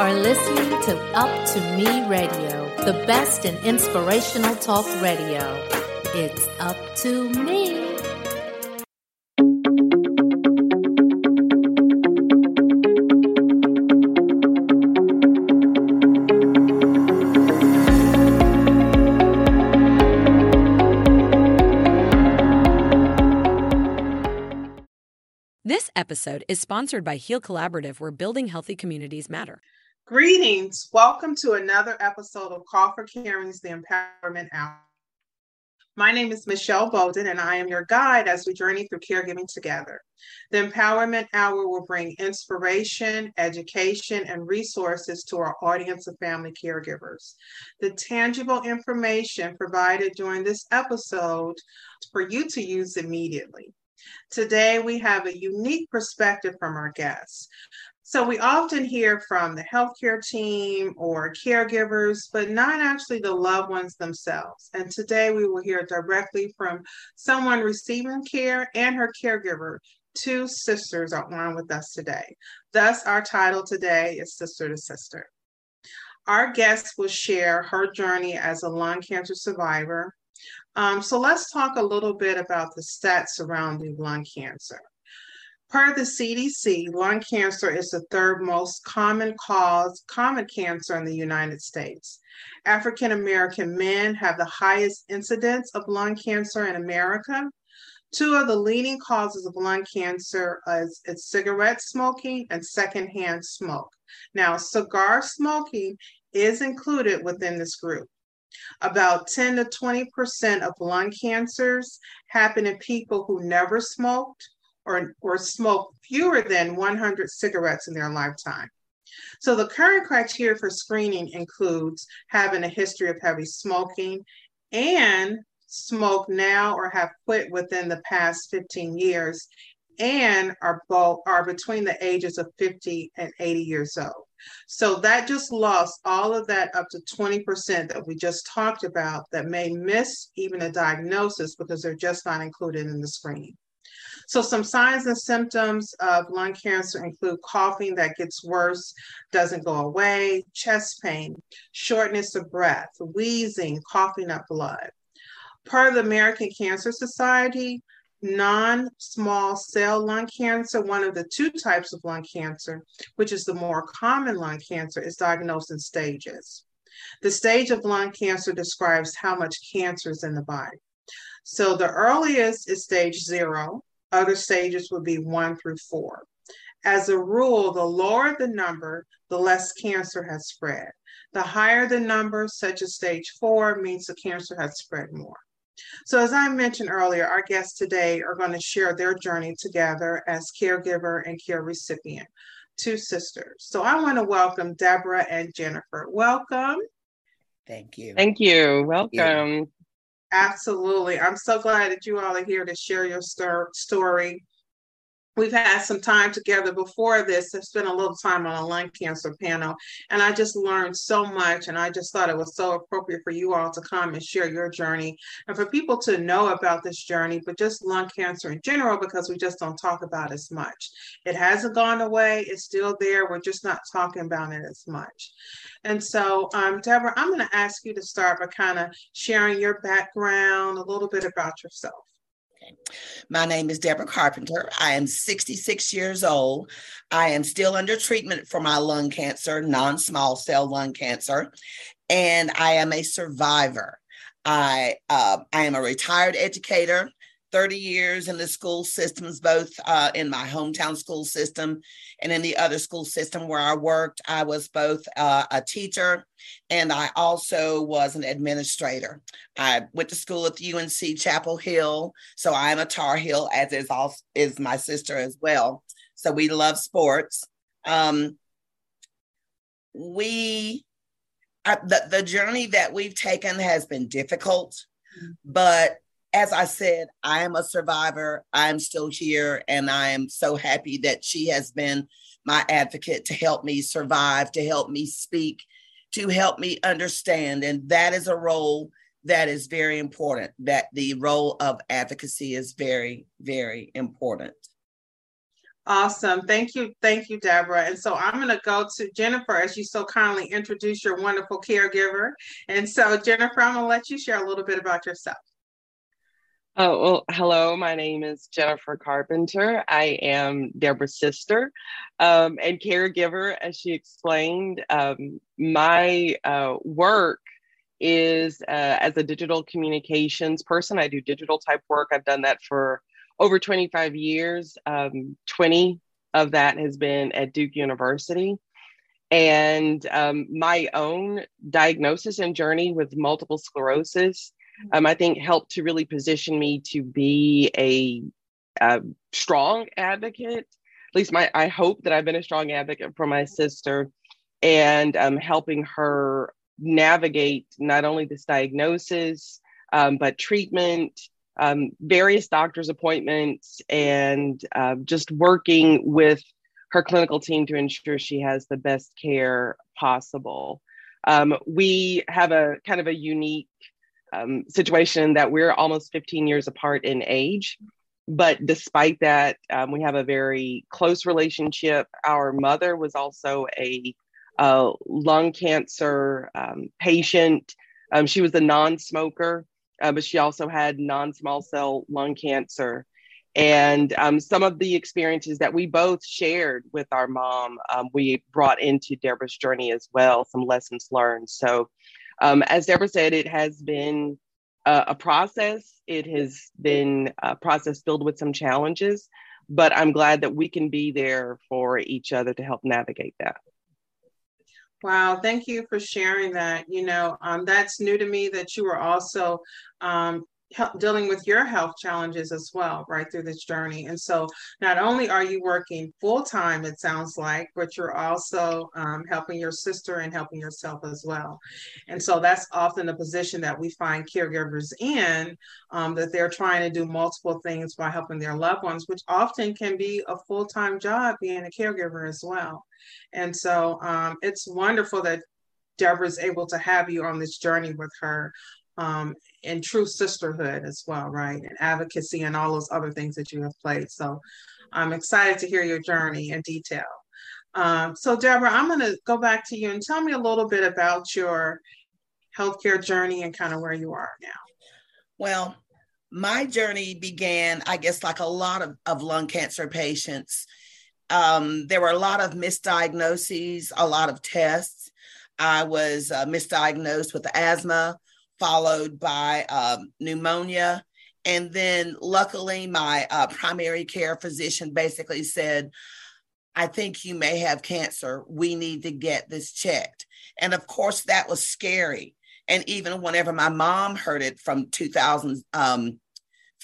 are listening to Up to Me Radio, the best in inspirational talk radio. It's up to me. This episode is sponsored by Heal Collaborative, where building healthy communities matter. Greetings. Welcome to another episode of Call for Caring's The Empowerment Hour. My name is Michelle Bolden, and I am your guide as we journey through caregiving together. The Empowerment Hour will bring inspiration, education, and resources to our audience of family caregivers. The tangible information provided during this episode for you to use immediately. Today, we have a unique perspective from our guests. So we often hear from the healthcare team or caregivers, but not actually the loved ones themselves. And today we will hear directly from someone receiving care and her caregiver. Two sisters are on with us today. Thus, our title today is Sister to Sister. Our guest will share her journey as a lung cancer survivor. Um, so let's talk a little bit about the stats surrounding lung cancer. Per the CDC, lung cancer is the third most common cause, common cancer in the United States. African American men have the highest incidence of lung cancer in America. Two of the leading causes of lung cancer is, is cigarette smoking and secondhand smoke. Now, cigar smoking is included within this group. About 10 to 20% of lung cancers happen in people who never smoked or, or smoke fewer than 100 cigarettes in their lifetime. So the current criteria for screening includes having a history of heavy smoking and smoke now or have quit within the past 15 years and are both are between the ages of 50 and 80 years old. So that just lost all of that up to 20% that we just talked about that may miss even a diagnosis because they're just not included in the screening. So, some signs and symptoms of lung cancer include coughing that gets worse, doesn't go away, chest pain, shortness of breath, wheezing, coughing up blood. Per of the American Cancer Society, non small cell lung cancer, one of the two types of lung cancer, which is the more common lung cancer, is diagnosed in stages. The stage of lung cancer describes how much cancer is in the body. So the earliest is stage zero, other stages would be one through four. As a rule, the lower the number, the less cancer has spread. The higher the number, such as stage four, means the cancer has spread more. So, as I mentioned earlier, our guests today are going to share their journey together as caregiver and care recipient, two sisters. So, I want to welcome Deborah and Jennifer. Welcome. Thank you. Thank you. Welcome. Absolutely. I'm so glad that you all are here to share your story. We've had some time together before this. I've spent a little time on a lung cancer panel, and I just learned so much. And I just thought it was so appropriate for you all to come and share your journey and for people to know about this journey, but just lung cancer in general, because we just don't talk about as much. It hasn't gone away, it's still there. We're just not talking about it as much. And so, um, Deborah, I'm going to ask you to start by kind of sharing your background, a little bit about yourself. My name is Deborah Carpenter. I am 66 years old. I am still under treatment for my lung cancer, non small cell lung cancer, and I am a survivor. I, uh, I am a retired educator. 30 years in the school systems, both uh, in my hometown school system and in the other school system where I worked. I was both uh, a teacher and I also was an administrator. I went to school at the UNC Chapel Hill, so I am a Tar Heel, as is also is my sister as well. So we love sports. Um, we uh, the, the journey that we've taken has been difficult, mm-hmm. but as I said, I am a survivor. I'm still here, and I am so happy that she has been my advocate to help me survive, to help me speak, to help me understand. And that is a role that is very important, that the role of advocacy is very, very important. Awesome. Thank you. Thank you, Deborah. And so I'm going to go to Jennifer as you so kindly introduce your wonderful caregiver. And so, Jennifer, I'm going to let you share a little bit about yourself. Oh, well, hello. My name is Jennifer Carpenter. I am Deborah's sister um, and caregiver, as she explained. Um, my uh, work is uh, as a digital communications person. I do digital type work. I've done that for over 25 years. Um, 20 of that has been at Duke University. And um, my own diagnosis and journey with multiple sclerosis, um, I think, helped to really position me to be a, a strong advocate. At least my, I hope that I've been a strong advocate for my sister and um, helping her navigate not only this diagnosis, um, but treatment, um, various doctor's appointments, and uh, just working with her clinical team to ensure she has the best care possible. Um, we have a kind of a unique um, situation that we're almost 15 years apart in age. But despite that, um, we have a very close relationship. Our mother was also a a lung cancer um, patient. Um, she was a non smoker, uh, but she also had non small cell lung cancer. And um, some of the experiences that we both shared with our mom, um, we brought into Deborah's journey as well, some lessons learned. So, um, as Deborah said, it has been a, a process. It has been a process filled with some challenges, but I'm glad that we can be there for each other to help navigate that. Wow, thank you for sharing that. You know, um, that's new to me that you were also um, dealing with your health challenges as well, right through this journey. And so, not only are you working full time, it sounds like, but you're also um, helping your sister and helping yourself as well. And so, that's often the position that we find caregivers in um, that they're trying to do multiple things by helping their loved ones, which often can be a full time job being a caregiver as well. And so um, it's wonderful that Deborah's able to have you on this journey with her um, in true sisterhood as well, right? And advocacy and all those other things that you have played. So I'm excited to hear your journey in detail. Um, so, Deborah, I'm going to go back to you and tell me a little bit about your healthcare journey and kind of where you are now. Well, my journey began, I guess, like a lot of, of lung cancer patients um, there were a lot of misdiagnoses, a lot of tests. I was uh, misdiagnosed with asthma, followed by um, pneumonia. And then, luckily, my uh, primary care physician basically said, I think you may have cancer. We need to get this checked. And of course, that was scary. And even whenever my mom heard it from 2000, um,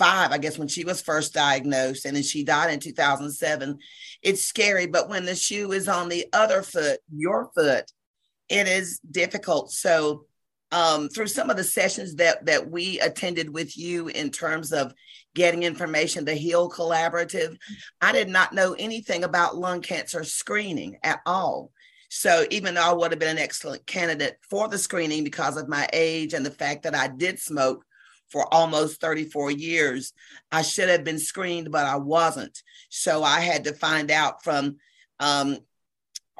I guess, when she was first diagnosed, and then she died in 2007. It's scary, but when the shoe is on the other foot, your foot, it is difficult. So, um, through some of the sessions that that we attended with you in terms of getting information, the Heal Collaborative, I did not know anything about lung cancer screening at all. So even though I would have been an excellent candidate for the screening because of my age and the fact that I did smoke, for almost 34 years. I should have been screened, but I wasn't. So I had to find out from um,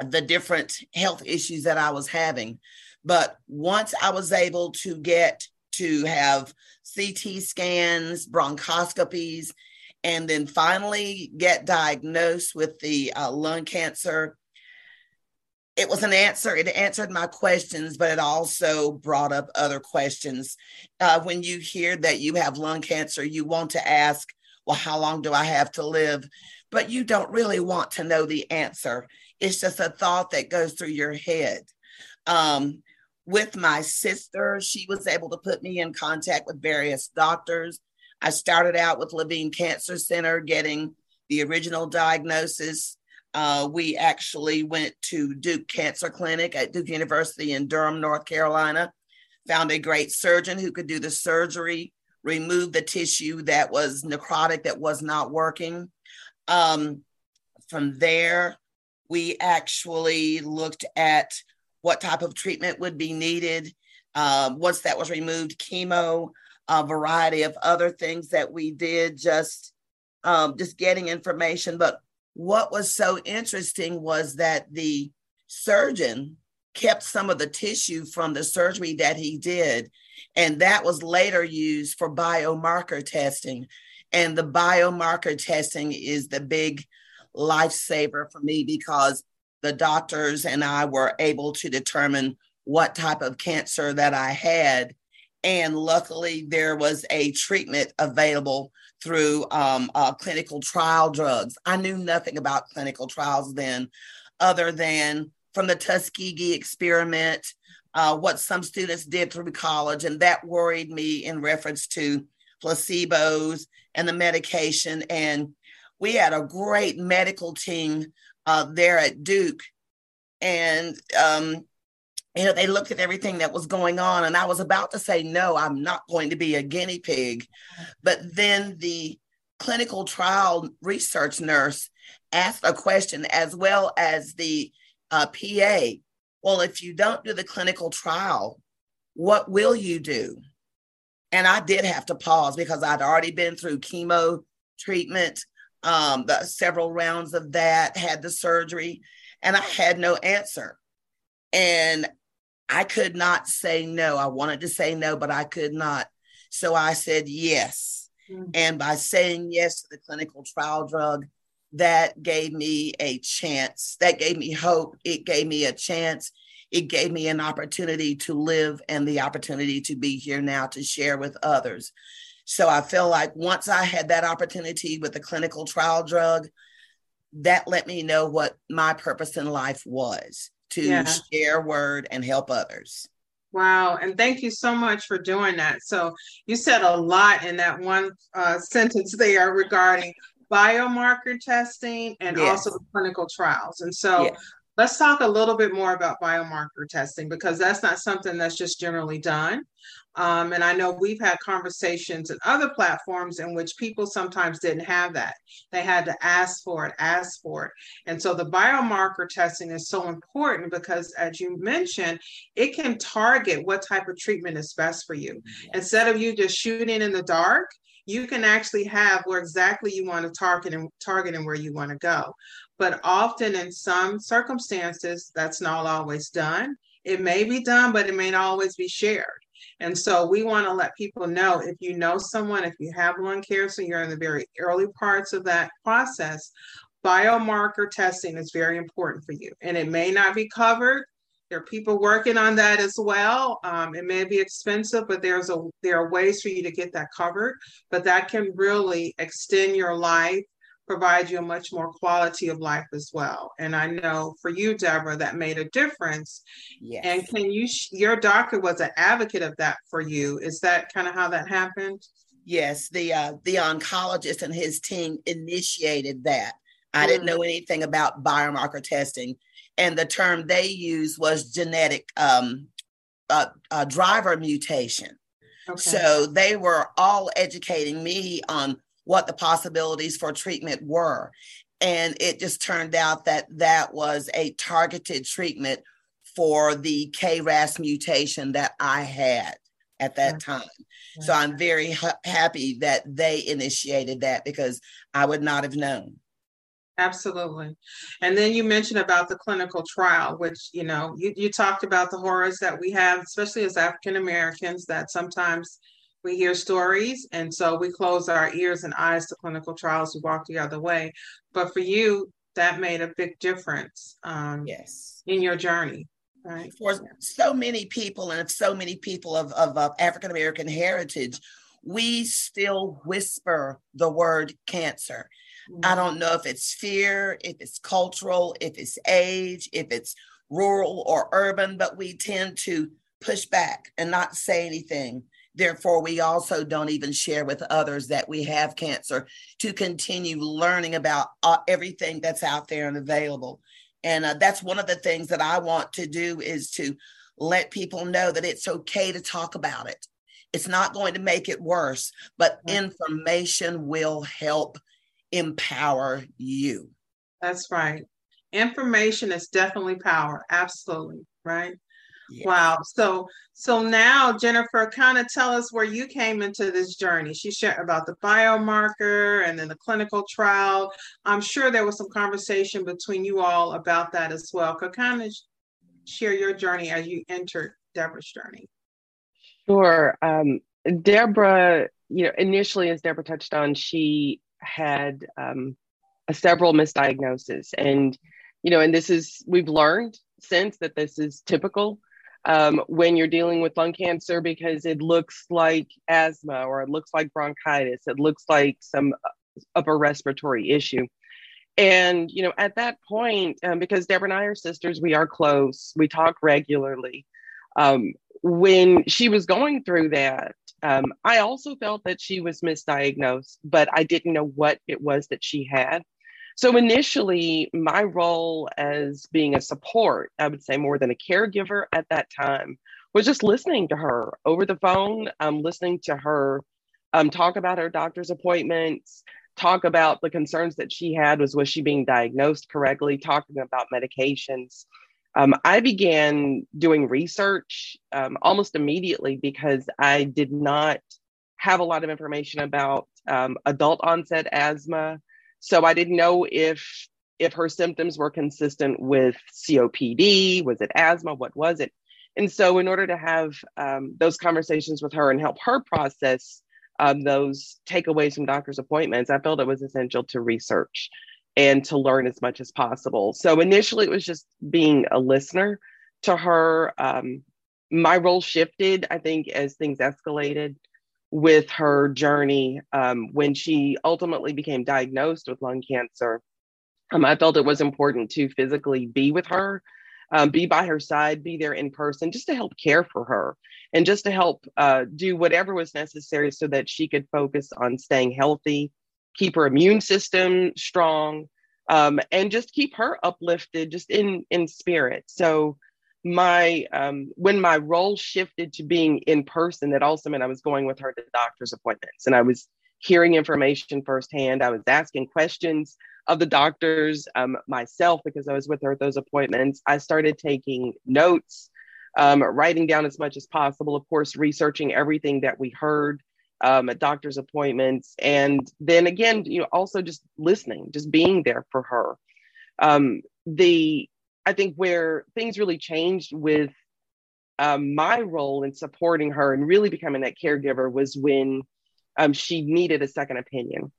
the different health issues that I was having. But once I was able to get to have CT scans, bronchoscopies, and then finally get diagnosed with the uh, lung cancer it was an answer. It answered my questions, but it also brought up other questions. Uh, when you hear that you have lung cancer, you want to ask, well, how long do I have to live? But you don't really want to know the answer. It's just a thought that goes through your head. Um, with my sister, she was able to put me in contact with various doctors. I started out with Levine Cancer Center getting the original diagnosis uh, we actually went to Duke Cancer Clinic at Duke University in Durham, North Carolina, found a great surgeon who could do the surgery, remove the tissue that was necrotic, that was not working. Um, from there, we actually looked at what type of treatment would be needed. Um, once that was removed, chemo, a variety of other things that we did, just um, just getting information. But what was so interesting was that the surgeon kept some of the tissue from the surgery that he did, and that was later used for biomarker testing. And the biomarker testing is the big lifesaver for me because the doctors and I were able to determine what type of cancer that I had. And luckily, there was a treatment available through um, uh, clinical trial drugs. I knew nothing about clinical trials then, other than from the Tuskegee experiment, uh, what some students did through college. And that worried me in reference to placebos and the medication. And we had a great medical team uh, there at Duke. And um, you know, they looked at everything that was going on, and I was about to say, no, I'm not going to be a guinea pig. But then the clinical trial research nurse asked a question as well as the uh, PA. Well, if you don't do the clinical trial, what will you do? And I did have to pause because I'd already been through chemo treatment, um, the several rounds of that, had the surgery, and I had no answer. And I could not say no. I wanted to say no, but I could not. So I said yes. Mm-hmm. And by saying yes to the clinical trial drug, that gave me a chance. That gave me hope. It gave me a chance. It gave me an opportunity to live and the opportunity to be here now to share with others. So I feel like once I had that opportunity with the clinical trial drug, that let me know what my purpose in life was to yeah. share word and help others. Wow. And thank you so much for doing that. So you said a lot in that one uh, sentence there regarding biomarker testing and yes. also the clinical trials. And so yes. let's talk a little bit more about biomarker testing because that's not something that's just generally done. Um, and I know we've had conversations in other platforms in which people sometimes didn't have that. They had to ask for it, ask for it. And so the biomarker testing is so important because, as you mentioned, it can target what type of treatment is best for you. Yes. Instead of you just shooting in the dark, you can actually have where exactly you want to target and target and where you want to go. But often in some circumstances, that's not always done. It may be done, but it may not always be shared. And so we want to let people know if you know someone, if you have lung cancer, you're in the very early parts of that process, biomarker testing is very important for you. And it may not be covered. There are people working on that as well. Um, it may be expensive, but there's a there are ways for you to get that covered. But that can really extend your life provide you a much more quality of life as well. And I know for you, Deborah, that made a difference. Yes. And can you, your doctor was an advocate of that for you. Is that kind of how that happened? Yes, the uh, the oncologist and his team initiated that. I mm. didn't know anything about biomarker testing, and the term they used was genetic um, uh, uh, driver mutation. Okay. So they were all educating me on what the possibilities for treatment were. And it just turned out that that was a targeted treatment for the KRAS mutation that I had at that time. So I'm very ha- happy that they initiated that because I would not have known. Absolutely. And then you mentioned about the clinical trial, which, you know, you, you talked about the horrors that we have, especially as African Americans, that sometimes we hear stories and so we close our ears and eyes to clinical trials we walk the other way. But for you that made a big difference um, yes. in your journey right? For so many people and so many people of, of, of african american heritage we still whisper the word cancer. Mm-hmm. i don't know if it's fear if it's cultural if it's age if it's rural or urban but we tend to push back and not say anything Therefore, we also don't even share with others that we have cancer to continue learning about uh, everything that's out there and available. And uh, that's one of the things that I want to do is to let people know that it's okay to talk about it. It's not going to make it worse, but information will help empower you. That's right. Information is definitely power. Absolutely. Right. Yes. Wow. So so now Jennifer, kind of tell us where you came into this journey. She shared about the biomarker and then the clinical trial. I'm sure there was some conversation between you all about that as well. Could kind of share your journey as you entered Deborah's journey. Sure. Um, Deborah, you know, initially, as Deborah touched on, she had um, a several misdiagnoses, and you know, and this is we've learned since that this is typical um, when you're dealing with lung cancer because it looks like asthma or it looks like bronchitis, it looks like some upper respiratory issue. And you know, at that point, um, because Deborah and I are sisters, we are close, we talk regularly. Um, when she was going through that, um, I also felt that she was misdiagnosed, but I didn't know what it was that she had. So initially, my role as being a support, I would say more than a caregiver at that time, was just listening to her over the phone, um, listening to her um, talk about her doctor's appointments, talk about the concerns that she had was was she being diagnosed correctly, talking about medications. Um, I began doing research um, almost immediately because I did not have a lot of information about um, adult onset asthma. So I didn't know if if her symptoms were consistent with COPD, was it asthma, what was it? And so, in order to have um, those conversations with her and help her process um, those takeaways from doctor's appointments, I felt it was essential to research and to learn as much as possible. So initially, it was just being a listener to her. Um, my role shifted, I think, as things escalated with her journey um, when she ultimately became diagnosed with lung cancer. Um, I felt it was important to physically be with her, um, be by her side, be there in person, just to help care for her and just to help uh, do whatever was necessary so that she could focus on staying healthy keep her immune system strong, um, and just keep her uplifted, just in in spirit. So my um, when my role shifted to being in person, that also meant I was going with her to doctor's appointments, and I was hearing information firsthand. I was asking questions of the doctors um, myself because I was with her at those appointments. I started taking notes, um, writing down as much as possible, of course, researching everything that we heard um, at doctor's appointments. And then again, you know, also just listening, just being there for her. Um, the I think where things really changed with um, my role in supporting her and really becoming that caregiver was when um, she needed a second opinion.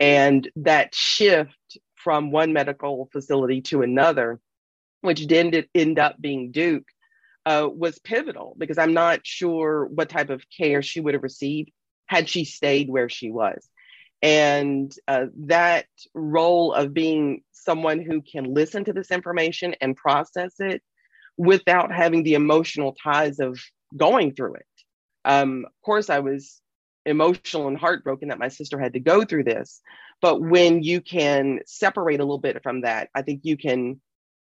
And that shift from one medical facility to another, which didn't end up being Duke, uh, was pivotal because I'm not sure what type of care she would have received had she stayed where she was. And uh, that role of being someone who can listen to this information and process it without having the emotional ties of going through it. Um, of course, I was emotional and heartbroken that my sister had to go through this. But when you can separate a little bit from that, I think you can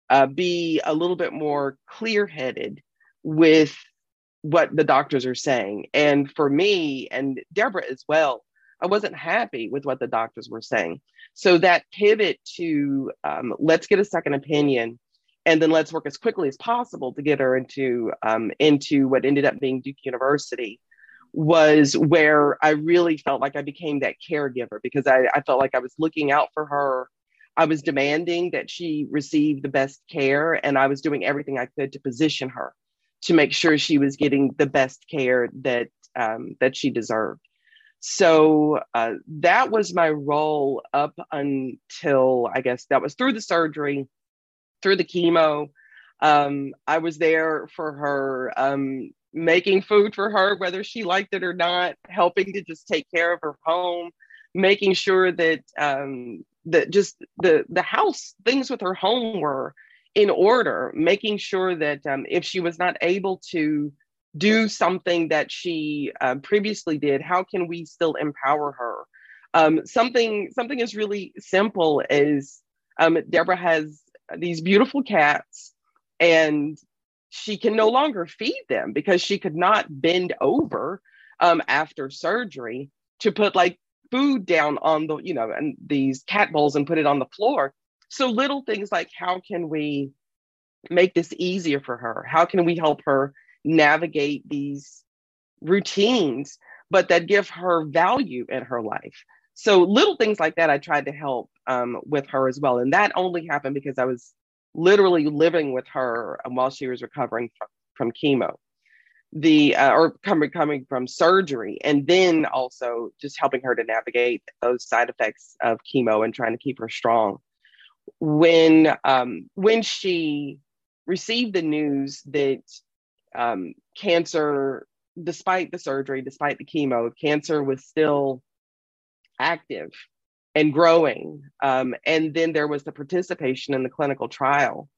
uh, be a little bit more clear headed with what the doctors are saying. And for me and Deborah as well, I wasn't happy with what the doctors were saying. So that pivot to um, let's get a second opinion, and then let's work as quickly as possible to get her into um, into what ended up being Duke University was where I really felt like I became that caregiver because I, I felt like I was looking out for her. I was demanding that she receive the best care, and I was doing everything I could to position her to make sure she was getting the best care that um, that she deserved. So uh, that was my role up until I guess that was through the surgery, through the chemo. Um, I was there for her, um, making food for her, whether she liked it or not, helping to just take care of her home, making sure that um, that just the the house things with her home were in order, making sure that um, if she was not able to do something that she uh, previously did, how can we still empower her? Um, something something as really simple as um, Deborah has these beautiful cats, and she can no longer feed them because she could not bend over um, after surgery to put like food down on the you know and these cat bowls and put it on the floor so little things like how can we make this easier for her? How can we help her navigate these routines, but that give her value in her life? So little things like that, I tried to help um, with her as well. And that only happened because I was literally living with her um, while she was recovering from, from chemo the uh, or coming coming from surgery and then also just helping her to navigate those side effects of chemo and trying to keep her strong when um, when she received the news that um, cancer despite the surgery despite the chemo cancer was still active and growing. Um, and then there was the participation in the clinical trial.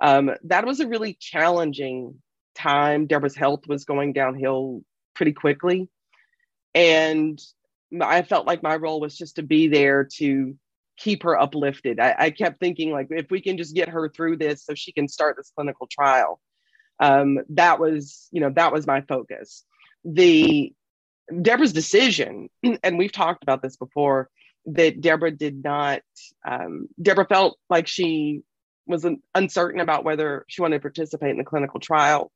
Um, that was a really challenging time. Deborah's health was going downhill pretty quickly. And I felt like my role was just to be there to keep her uplifted. I, I kept thinking, like, if we can just get her through this so she can start this clinical trial. Um, that was, you know, that was my focus. The Deborah's decision, and we've talked about this before, that Deborah did not, um, Deborah felt like she was uncertain about whether she wanted to participate in the clinical trial.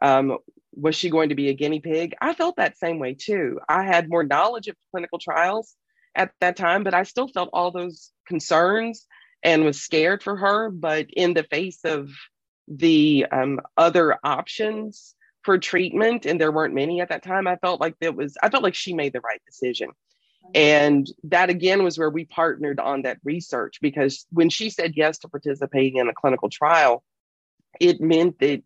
Um, was she going to be a guinea pig? I felt that same way too. I had more knowledge of clinical trials at that time, but I still felt all those concerns and was scared for her. But in the face of the um, other options for treatment, and there weren't many at that time, I felt like it was, I felt like she made the right decision. And that again was where we partnered on that research because when she said yes to participating in a clinical trial, it meant that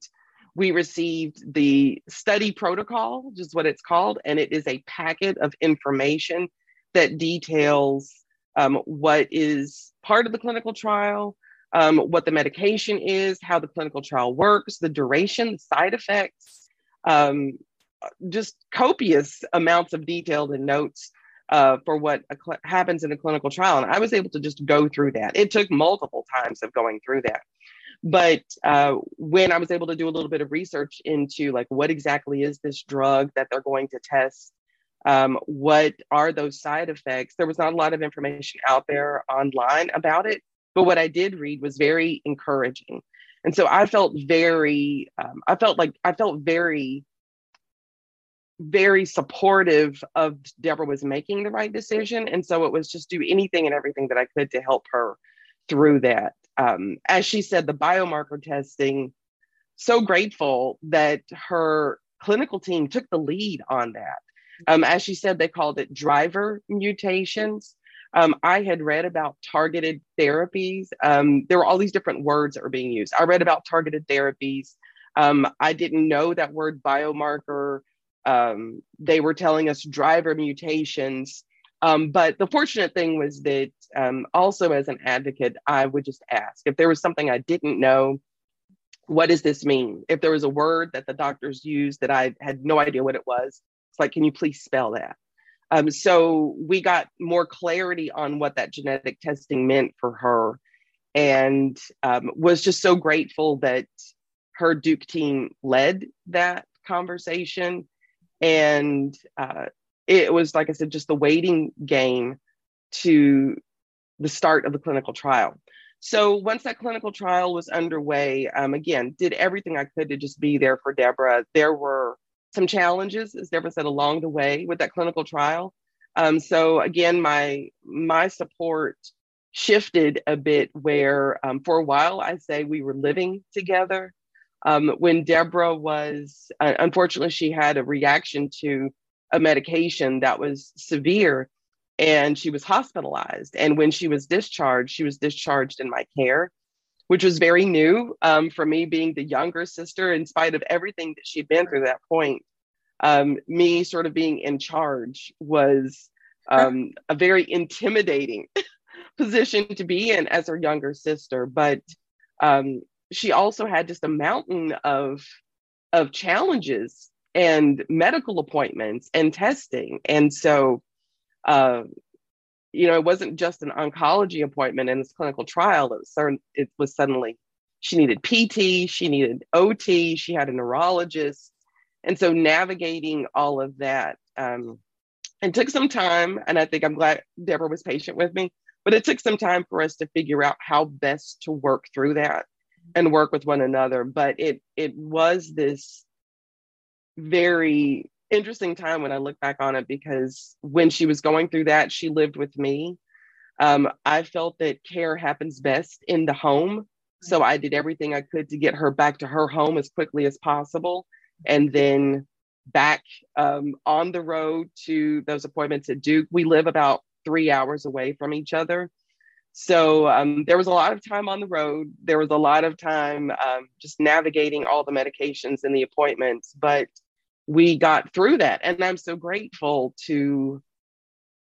we received the study protocol, which is what it's called, and it is a packet of information that details um, what is part of the clinical trial, um, what the medication is, how the clinical trial works, the duration, the side effects, um, just copious amounts of details and notes uh, for what cl- happens in a clinical trial. And I was able to just go through that. It took multiple times of going through that. But uh, when I was able to do a little bit of research into like what exactly is this drug that they're going to test, um, what are those side effects, there was not a lot of information out there online about it. But what I did read was very encouraging. And so I felt very, um, I felt like I felt very very supportive of Deborah was making the right decision. And so it was just do anything and everything that I could to help her through that. Um, as she said, the biomarker testing, so grateful that her clinical team took the lead on that. Um, as she said, they called it driver mutations. Um, I had read about targeted therapies. Um, there were all these different words that were being used. I read about targeted therapies. Um, I didn't know that word biomarker um, they were telling us driver mutations. Um, but the fortunate thing was that um, also as an advocate, I would just ask if there was something I didn't know, what does this mean? If there was a word that the doctors used that I had no idea what it was, it's like, can you please spell that? Um, so we got more clarity on what that genetic testing meant for her and um, was just so grateful that her Duke team led that conversation. And uh, it was like i said just the waiting game to the start of the clinical trial. So once that clinical trial was underway um, again did everything i could to just be there for deborah. There were some challenges as deborah said along the way with that clinical trial. Um, so again my my support shifted a bit where um, for a while i say we were living together. Um, when Deborah was, uh, unfortunately, she had a reaction to a medication that was severe and she was hospitalized. And when she was discharged, she was discharged in my care, which was very new um, for me being the younger sister, in spite of everything that she'd been through that point. Um, me sort of being in charge was um, a very intimidating position to be in as her younger sister. But um, she also had just a mountain of of challenges and medical appointments and testing and so uh, you know it wasn't just an oncology appointment in this clinical trial it was, it was suddenly she needed pt she needed ot she had a neurologist and so navigating all of that um, it took some time and i think i'm glad deborah was patient with me but it took some time for us to figure out how best to work through that and work with one another. But it it was this very interesting time when I look back on it because when she was going through that, she lived with me. Um, I felt that care happens best in the home. So I did everything I could to get her back to her home as quickly as possible. And then back um, on the road to those appointments at Duke. We live about three hours away from each other. So um, there was a lot of time on the road. There was a lot of time um, just navigating all the medications and the appointments. But we got through that. And I'm so grateful to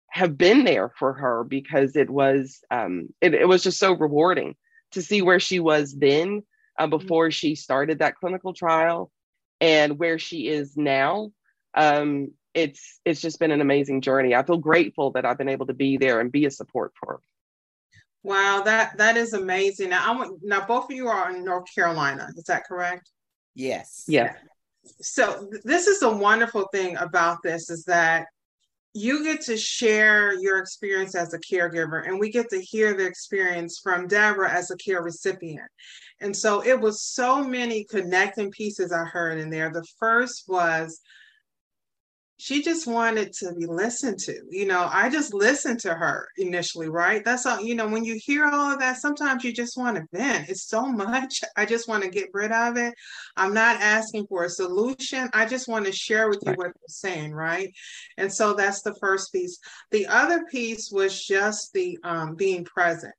have been there for her because it was um, it, it, was just so rewarding to see where she was then uh, mm-hmm. before she started that clinical trial and where she is now. Um, it's it's just been an amazing journey. I feel grateful that i've been able to be there and be a support for her. Wow that that is amazing. Now i want now both of you are in north carolina. Is that correct? Yes. Yeah so this is a wonderful thing about this is that you get to share your experience as a caregiver and we get to hear the experience from deborah as a care recipient. And so it was so many connecting pieces i heard in there. The first was she just wanted to be listened to. You know, I just listened to her initially, right? That's all, you know, when you hear all of that, sometimes you just want to vent. It's so much. I just want to get rid of it. I'm not asking for a solution. I just want to share with you what you're saying, right? And so that's the first piece. The other piece was just the um, being present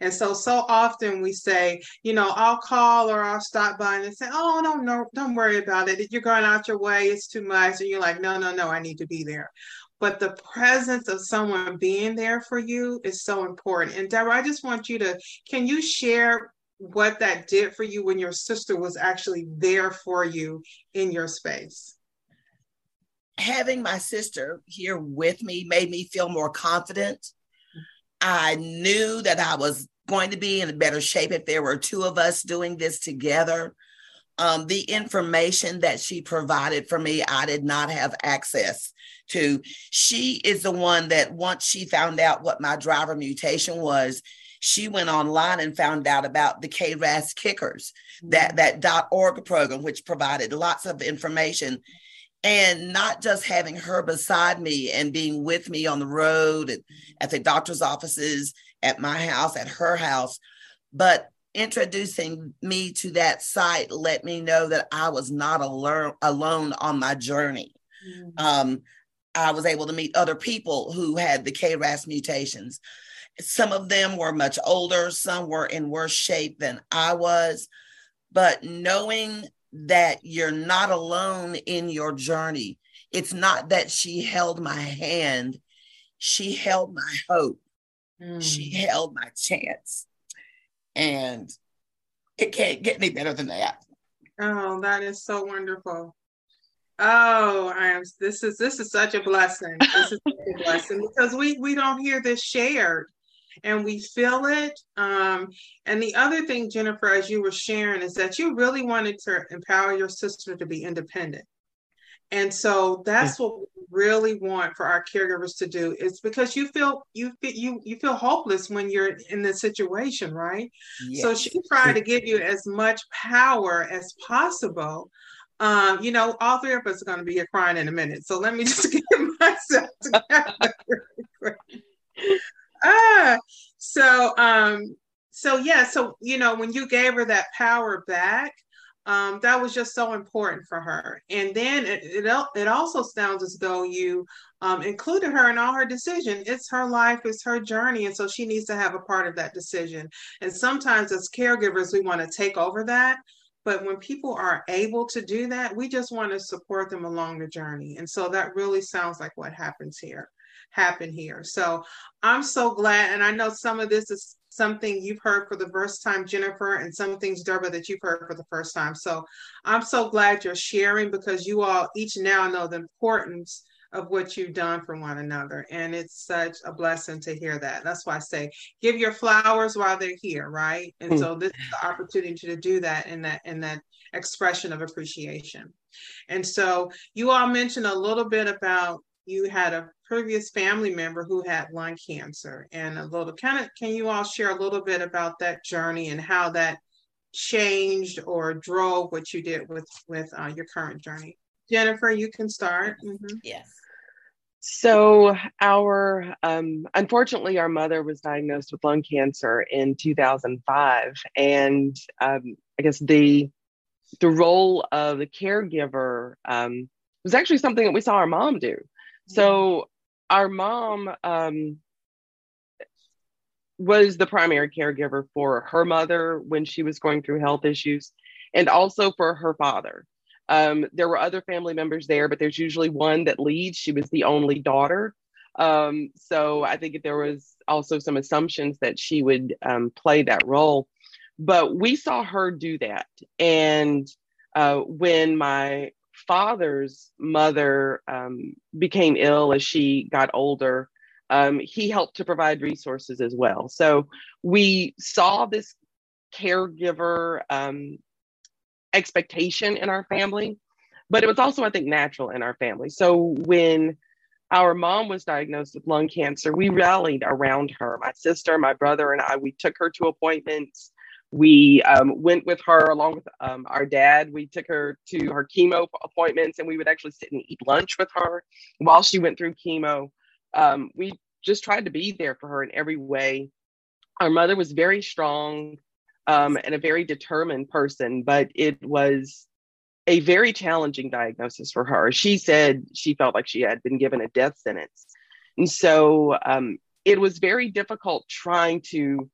and so, so often we say, you know, I'll call or I'll stop by and say, oh, no, no, don't worry about it. You're going out your way, it's too much. And you're like, no, no, no, I need to be there. But the presence of someone being there for you is so important. And Deborah, I just want you to, can you share what that did for you when your sister was actually there for you in your space? having my sister here with me made me feel more confident I knew that I was going to be in a better shape if there were two of us doing this together. Um, the information that she provided for me, I did not have access to. She is the one that once she found out what my driver mutation was, she went online and found out about the KRAS kickers, mm-hmm. that that .org program, which provided lots of information and not just having her beside me and being with me on the road at, at the doctor's offices at my house at her house but introducing me to that site let me know that i was not alone, alone on my journey. Mm-hmm. um, i was able to meet other people who had the kras mutations. Some of them were much older some were in worse shape than i was but knowing that you're not alone in your journey. It's not that she held my hand, she held my hope. Mm. She held my chance. And it can't get any better than that. Oh, that is so wonderful. Oh, I am this is this is such a blessing. This is a blessing because we we don't hear this shared and we feel it. Um, and the other thing, Jennifer, as you were sharing, is that you really wanted to empower your sister to be independent. And so that's what we really want for our caregivers to do. It's because you feel you feel you you feel hopeless when you're in this situation, right? Yes. So she tried to give you as much power as possible. Um, you know, all three of us are going to be crying in a minute. So let me just get myself together ah, so um, so yeah, so you know, when you gave her that power back, um, that was just so important for her. And then it, it, it also sounds as though you um, included her in all her decision. It's her life, it's her journey. And so she needs to have a part of that decision. And sometimes as caregivers, we want to take over that. But when people are able to do that, we just want to support them along the journey. And so that really sounds like what happens here happen here. So I'm so glad. And I know some of this is something you've heard for the first time, Jennifer, and some things, Deborah, that you've heard for the first time. So I'm so glad you're sharing because you all each now know the importance of what you've done for one another. And it's such a blessing to hear that. That's why I say give your flowers while they're here, right? And so this is the opportunity to do that in that in that expression of appreciation. And so you all mentioned a little bit about you had a previous family member who had lung cancer and a little kind of can you all share a little bit about that journey and how that changed or drove what you did with with uh, your current journey. Jennifer, you can start. Mm-hmm. Yes. So our um, unfortunately, our mother was diagnosed with lung cancer in 2005, and um, I guess the the role of the caregiver um, was actually something that we saw our mom do. So our mom um, was the primary caregiver for her mother when she was going through health issues, and also for her father. Um, there were other family members there, but there's usually one that leads. She was the only daughter. Um, so I think there was also some assumptions that she would um, play that role. But we saw her do that. And uh, when my father's mother um, became ill as she got older, um, he helped to provide resources as well. So we saw this caregiver um, expectation in our family, but it was also, I think, natural in our family. So when our mom was diagnosed with lung cancer, we rallied around her. My sister, my brother, and I, we took her to appointments. We um, went with her along with um, our dad. We took her to her chemo appointments, and we would actually sit and eat lunch with her while she went through chemo. Um, we just tried to be there for her in every way. Our mother was very strong um, and a very determined person, but it was a very challenging diagnosis for her. She said she felt like she had been given a death sentence. And so um, it was very difficult trying to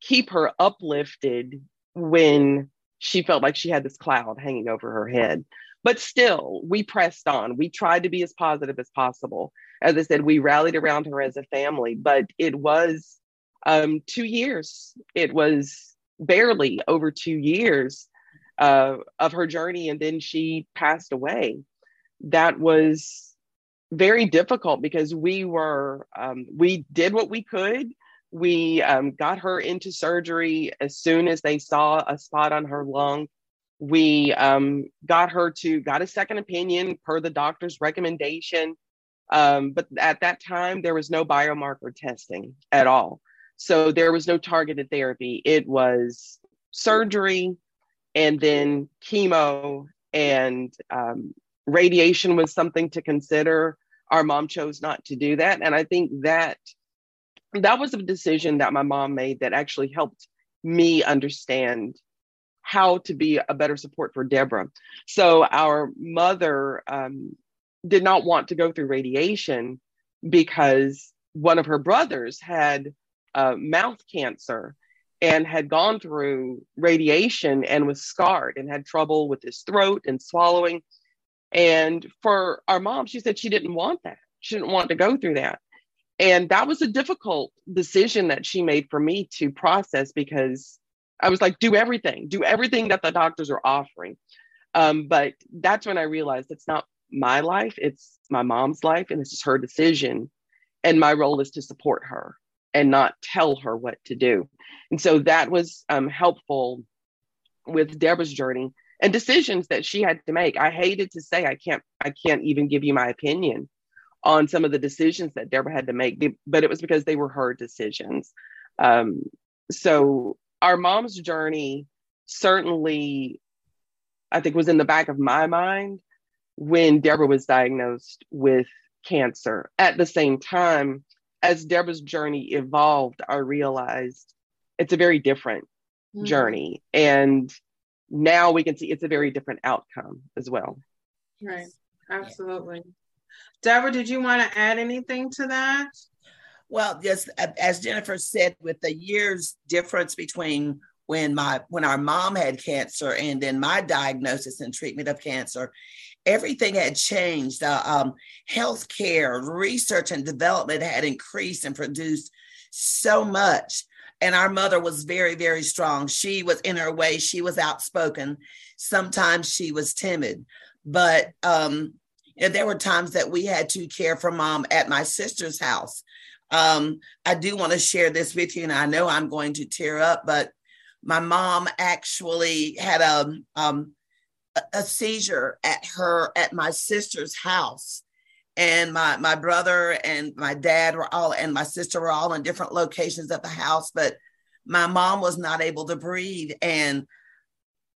keep her uplifted when she felt like she had this cloud hanging over her head. But still, we pressed on. We tried to be as positive as possible. As I said, we rallied around her as a family, but it was um, two years. It was barely over two years uh, of her journey, and then she passed away. That was very difficult because we were um, we did what we could. We um, got her into surgery as soon as they saw a spot on her lung. We um, got her to got a second opinion per the doctor's recommendation. Um, but at that time, there was no biomarker testing at all. So there was no targeted therapy. It was surgery and then chemo and um, radiation was something to consider. Our mom chose not to do that. And I think that that was a decision that my mom made that actually helped me understand how to be a better support for Deborah. So our mother um, did not want to go through radiation because one of her brothers had uh, mouth cancer and had gone through radiation and was scarred and had trouble with his throat and swallowing. And for our mom, she said she didn't want that. She didn't want to go through that. And that was a difficult decision that she made for me to process because I was like, do everything, do everything that the doctors are offering. Um, but that's when I realized it's not my life, it's my mom's life, and this is her decision. And my role is to support her and not tell her what to do. And so that was um, helpful with Deborah's journey and decisions that she had to make. I hated to say I can't I can't even give you my opinion on some of the decisions that Deborah had to make, but it was because they were her decisions. Um, so our mom's journey certainly, I think, was in the back of my mind when Deborah was diagnosed with cancer. At the same time, as Deborah's journey evolved, I realized it's a very different mm-hmm. journey. And now we can see it's a very different outcome as well. Right. Absolutely. Deborah, did you want to add anything to that? Well, just as Jennifer said, with the years difference between when my when our mom had cancer and then my diagnosis and treatment of cancer, everything had changed. Uh, um, healthcare, research, and development had increased and produced so much. And our mother was very, very strong. She was in her way, she was outspoken. Sometimes she was timid, but um, there were times that we had to care for mom at my sister's house. Um, I do want to share this with you, and I know I'm going to tear up, but my mom actually had a um, a seizure at her at my sister's house and my my brother and my dad were all and my sister were all in different locations at the house but my mom was not able to breathe and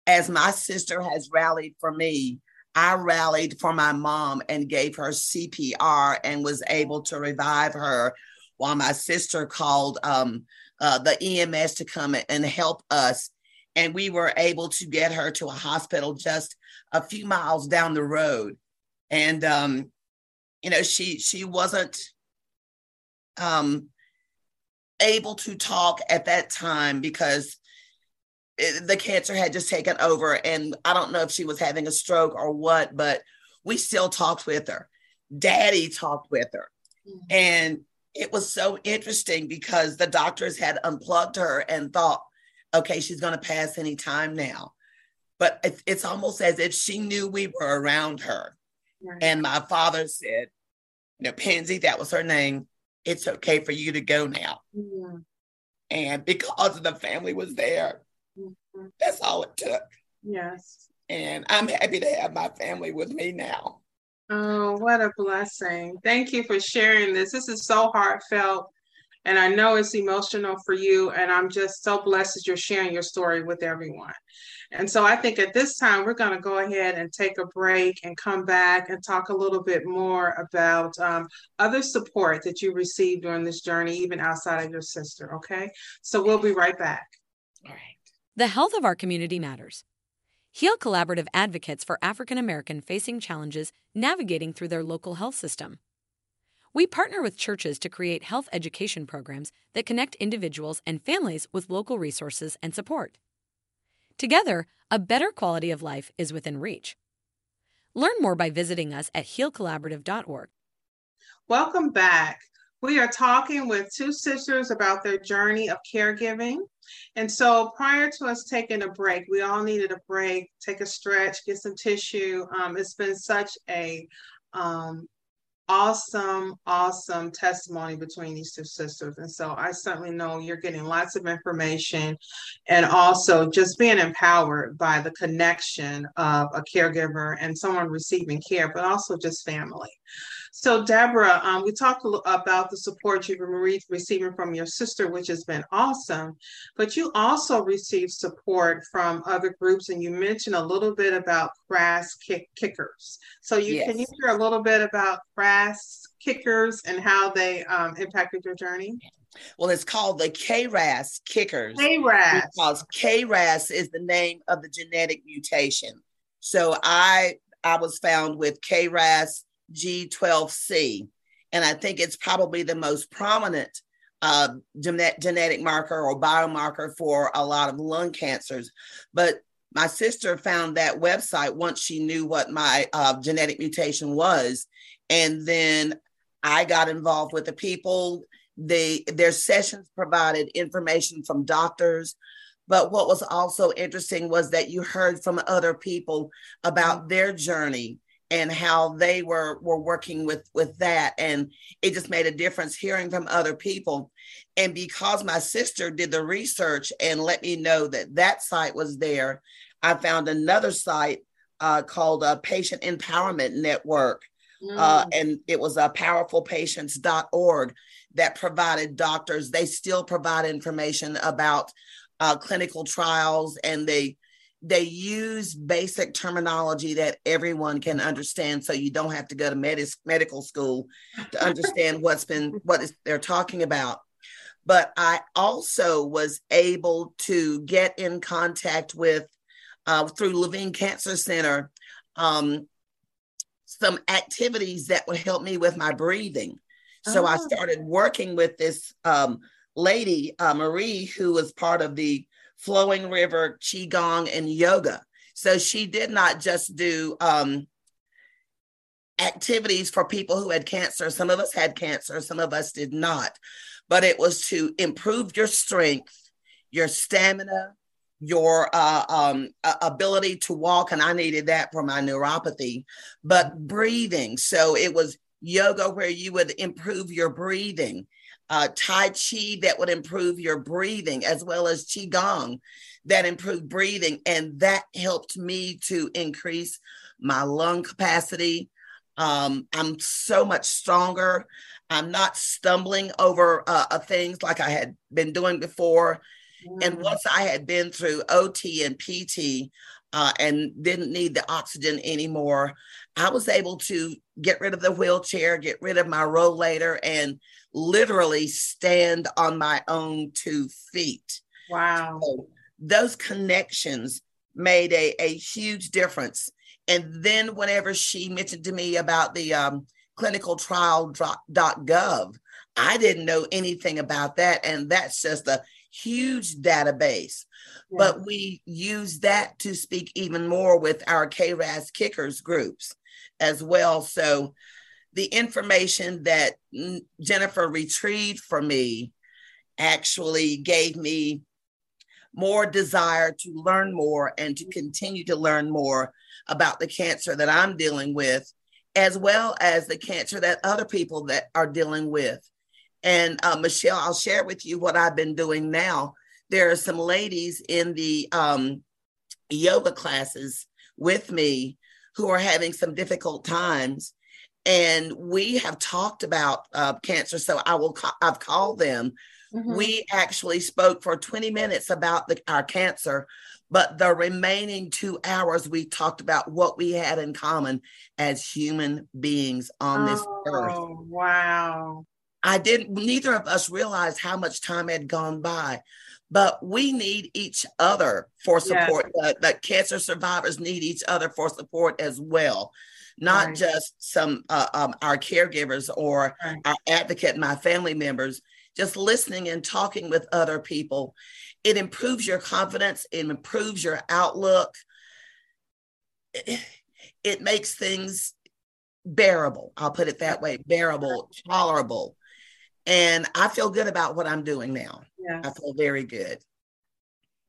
as my sister has rallied for me, I rallied for my mom and gave her CPR and was able to revive her while my sister called um, uh, the EMS to come and help us. And we were able to get her to a hospital just a few miles down the road. And, um, you know, she, she wasn't um, able to talk at that time because it, the cancer had just taken over. And I don't know if she was having a stroke or what, but we still talked with her. Daddy talked with her. Mm-hmm. And it was so interesting because the doctors had unplugged her and thought, okay, she's going to pass any time now. But it, it's almost as if she knew we were around her. Right. And my father said, you know, Pansy, that was her name. It's okay for you to go now. Mm-hmm. And because the family was there. That's all it took. Yes. And I'm happy to have my family with me now. Oh, what a blessing. Thank you for sharing this. This is so heartfelt. And I know it's emotional for you. And I'm just so blessed that you're sharing your story with everyone. And so I think at this time, we're going to go ahead and take a break and come back and talk a little bit more about um, other support that you received during this journey, even outside of your sister. Okay. So we'll be right back. All right. The health of our community matters. HEAL Collaborative advocates for African American facing challenges navigating through their local health system. We partner with churches to create health education programs that connect individuals and families with local resources and support. Together, a better quality of life is within reach. Learn more by visiting us at healcollaborative.org. Welcome back. We are talking with two sisters about their journey of caregiving and so prior to us taking a break, we all needed a break, take a stretch, get some tissue. Um, it's been such a um, awesome, awesome testimony between these two sisters. And so I certainly know you're getting lots of information and also just being empowered by the connection of a caregiver and someone receiving care, but also just family. So, Deborah, um, we talked about the support you've been receiving from your sister, which has been awesome, but you also received support from other groups, and you mentioned a little bit about KRAS kick- kickers. So, you yes. can you share a little bit about KRAS kickers and how they um, impacted your journey? Well, it's called the KRAS kickers. KRAS. Because KRAS is the name of the genetic mutation. So I I was found with KRAS G12C. And I think it's probably the most prominent uh, genetic marker or biomarker for a lot of lung cancers. But my sister found that website once she knew what my uh, genetic mutation was. And then I got involved with the people. They, their sessions provided information from doctors. But what was also interesting was that you heard from other people about their journey and how they were were working with with that. And it just made a difference hearing from other people. And because my sister did the research and let me know that that site was there i found another site uh, called a uh, patient empowerment network. Uh, mm. uh, and it was a uh, powerfulpatients.org that provided doctors. They still provide information about uh, clinical trials and they they use basic terminology that everyone can understand so you don't have to go to med- medical school to understand what's been what is they're talking about but i also was able to get in contact with uh, through levine cancer center um, some activities that would help me with my breathing so oh. i started working with this um, lady uh, marie who was part of the flowing river, qigong, and yoga. So she did not just do um, activities for people who had cancer. Some of us had cancer, some of us did not. But it was to improve your strength, your stamina, your uh, um, ability to walk. And I needed that for my neuropathy, but breathing. So it was yoga where you would improve your breathing uh, Tai Chi that would improve your breathing, as well as Qigong that improved breathing. And that helped me to increase my lung capacity. Um, I'm so much stronger. I'm not stumbling over uh, uh, things like I had been doing before. Mm. And once I had been through OT and PT uh, and didn't need the oxygen anymore, I was able to get rid of the wheelchair, get rid of my rollator, and literally stand on my own two feet. Wow. So those connections made a, a huge difference. And then whenever she mentioned to me about the um, clinicaltrial.gov, I didn't know anything about that. And that's just a huge database. Yeah. But we use that to speak even more with our KRAS kickers groups as well. So the information that Jennifer retrieved for me actually gave me more desire to learn more and to continue to learn more about the cancer that I'm dealing with, as well as the cancer that other people that are dealing with. And uh, Michelle, I'll share with you what I've been doing now. There are some ladies in the um, yoga classes with me who are having some difficult times and we have talked about uh, cancer so i will ca- i've called them mm-hmm. we actually spoke for 20 minutes about the, our cancer but the remaining two hours we talked about what we had in common as human beings on this oh, earth wow i didn't neither of us realized how much time had gone by but we need each other for support yes. the, the cancer survivors need each other for support as well not right. just some uh, um, our caregivers or right. our advocate, my family members, just listening and talking with other people. It improves your confidence, it improves your outlook. It, it makes things bearable. I'll put it that way bearable, tolerable. And I feel good about what I'm doing now. Yeah. I feel very good.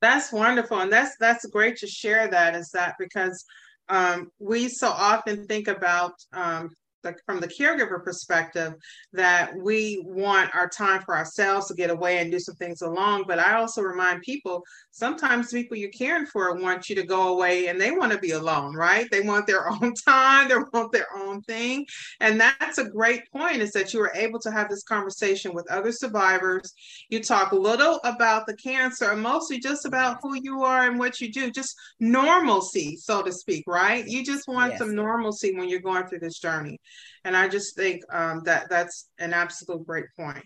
That's wonderful. And that's that's great to share that is that because um, we so often think about um, the, from the caregiver perspective that we want our time for ourselves to get away and do some things alone. But I also remind people sometimes people you're caring for want you to go away and they want to be alone, right? They want their own time, they want their own thing. And that's a great point is that you were able to have this conversation with other survivors. You talk a little about the cancer and mostly just about who you are and what you do, just normalcy, so to speak, right? You just want yes. some normalcy when you're going through this journey. And I just think um, that that's an absolute great point.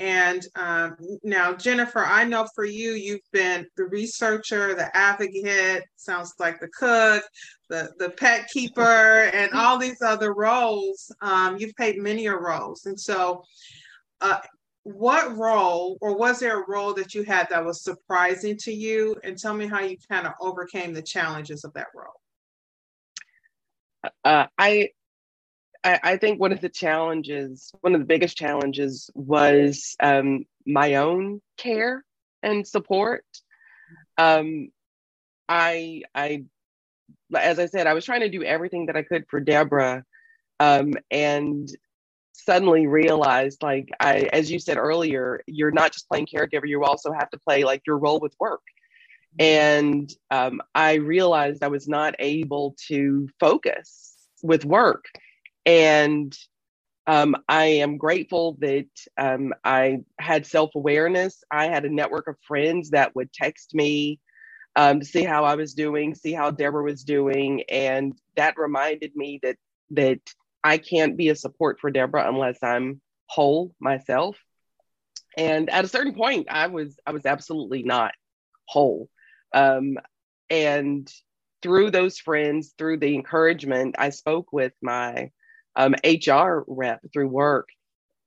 And um, now, Jennifer, I know for you, you've been the researcher, the advocate, sounds like the cook, the, the pet keeper, and all these other roles. Um, you've played many a roles. And so, uh, what role, or was there a role that you had that was surprising to you? And tell me how you kind of overcame the challenges of that role. Uh, I I, I, think one of the challenges, one of the biggest challenges was um, my own care and support. Um, I, I, as I said, I was trying to do everything that I could for Deborah, um, and suddenly realized, like I, as you said earlier, you're not just playing caregiver; you also have to play like your role with work. And um, I realized I was not able to focus with work and um, I am grateful that um, I had self awareness. I had a network of friends that would text me um, to see how I was doing, see how Deborah was doing, and that reminded me that that I can't be a support for Deborah unless I'm whole myself. And at a certain point, I was I was absolutely not whole. Um, and through those friends, through the encouragement, I spoke with my um, HR rep through work